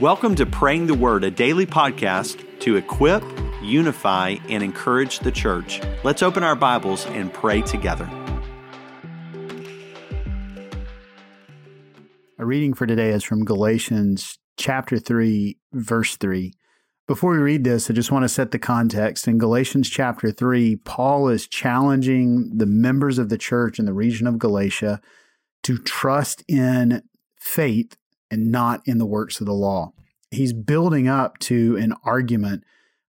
Welcome to Praying the Word, a daily podcast to equip, unify, and encourage the church. Let's open our Bibles and pray together. A reading for today is from Galatians chapter 3, verse 3. Before we read this, I just want to set the context. In Galatians chapter 3, Paul is challenging the members of the church in the region of Galatia to trust in faith and not in the works of the law. He's building up to an argument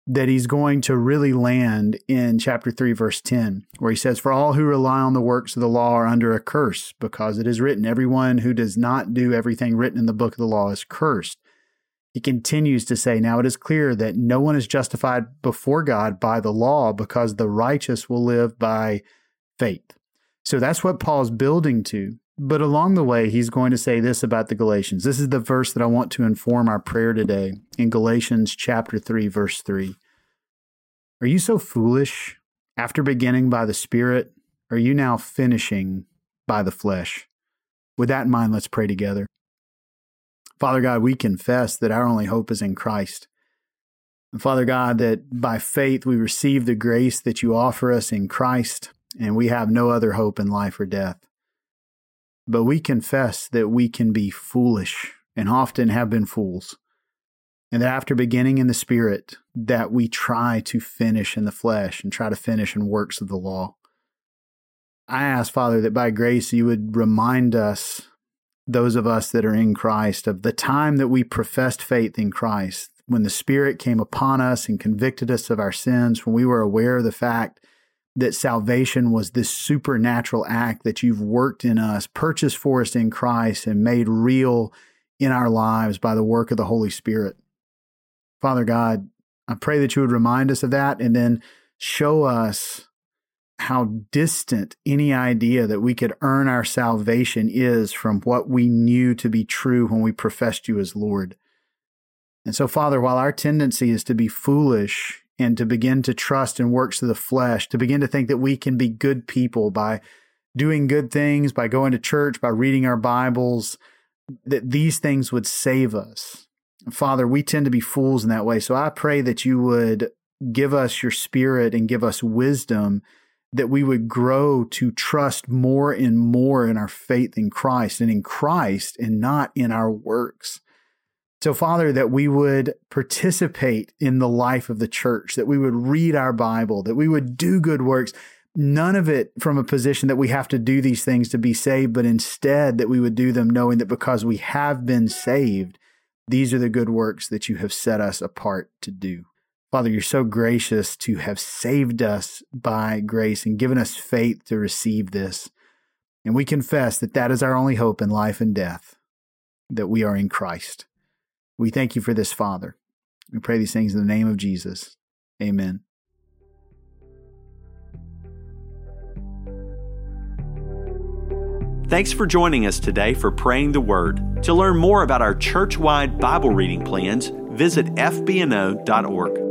that he's going to really land in chapter 3, verse 10, where he says, For all who rely on the works of the law are under a curse, because it is written, Everyone who does not do everything written in the book of the law is cursed. He continues to say, Now it is clear that no one is justified before God by the law, because the righteous will live by faith. So that's what Paul's building to. But along the way, he's going to say this about the Galatians. This is the verse that I want to inform our prayer today in Galatians chapter 3, verse 3. Are you so foolish? After beginning by the Spirit, are you now finishing by the flesh? With that in mind, let's pray together. Father God, we confess that our only hope is in Christ. And Father God, that by faith we receive the grace that you offer us in Christ, and we have no other hope in life or death. But we confess that we can be foolish and often have been fools. And that after beginning in the spirit, that we try to finish in the flesh and try to finish in works of the law. I ask, Father, that by grace you would remind us, those of us that are in Christ, of the time that we professed faith in Christ, when the Spirit came upon us and convicted us of our sins, when we were aware of the fact that salvation was this supernatural act that you've worked in us, purchased for us in Christ, and made real in our lives by the work of the Holy Spirit. Father God, I pray that you would remind us of that and then show us how distant any idea that we could earn our salvation is from what we knew to be true when we professed you as Lord. And so, Father, while our tendency is to be foolish and to begin to trust in works of the flesh, to begin to think that we can be good people by doing good things, by going to church, by reading our Bibles, that these things would save us. Father, we tend to be fools in that way. So I pray that you would give us your spirit and give us wisdom that we would grow to trust more and more in our faith in Christ and in Christ and not in our works. So, Father, that we would participate in the life of the church, that we would read our Bible, that we would do good works, none of it from a position that we have to do these things to be saved, but instead that we would do them knowing that because we have been saved, these are the good works that you have set us apart to do. Father, you're so gracious to have saved us by grace and given us faith to receive this. And we confess that that is our only hope in life and death, that we are in Christ. We thank you for this, Father. We pray these things in the name of Jesus. Amen. Thanks for joining us today for Praying the Word. To learn more about our church wide Bible reading plans, visit fbno.org.